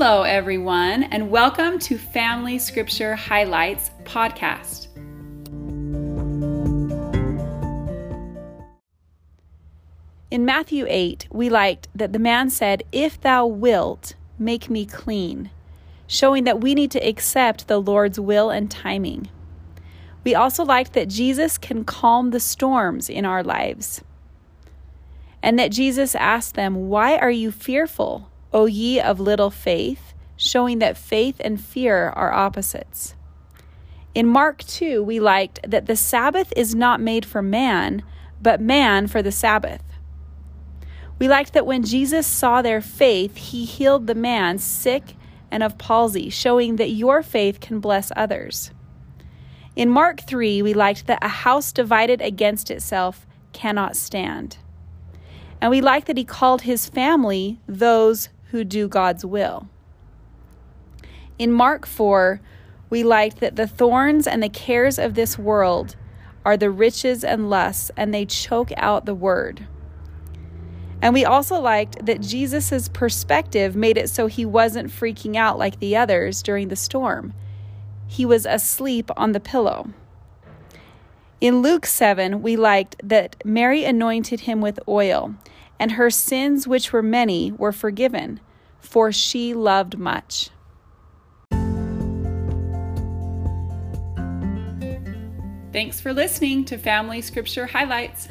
Hello, everyone, and welcome to Family Scripture Highlights podcast. In Matthew 8, we liked that the man said, If thou wilt, make me clean, showing that we need to accept the Lord's will and timing. We also liked that Jesus can calm the storms in our lives, and that Jesus asked them, Why are you fearful? O ye of little faith, showing that faith and fear are opposites. In Mark 2, we liked that the Sabbath is not made for man, but man for the Sabbath. We liked that when Jesus saw their faith, he healed the man sick and of palsy, showing that your faith can bless others. In Mark 3, we liked that a house divided against itself cannot stand. And we liked that he called his family those who do God's will. In Mark 4, we liked that the thorns and the cares of this world are the riches and lusts, and they choke out the word. And we also liked that Jesus' perspective made it so he wasn't freaking out like the others during the storm. He was asleep on the pillow. In Luke 7, we liked that Mary anointed him with oil and her sins, which were many, were forgiven, for she loved much. Thanks for listening to Family Scripture Highlights.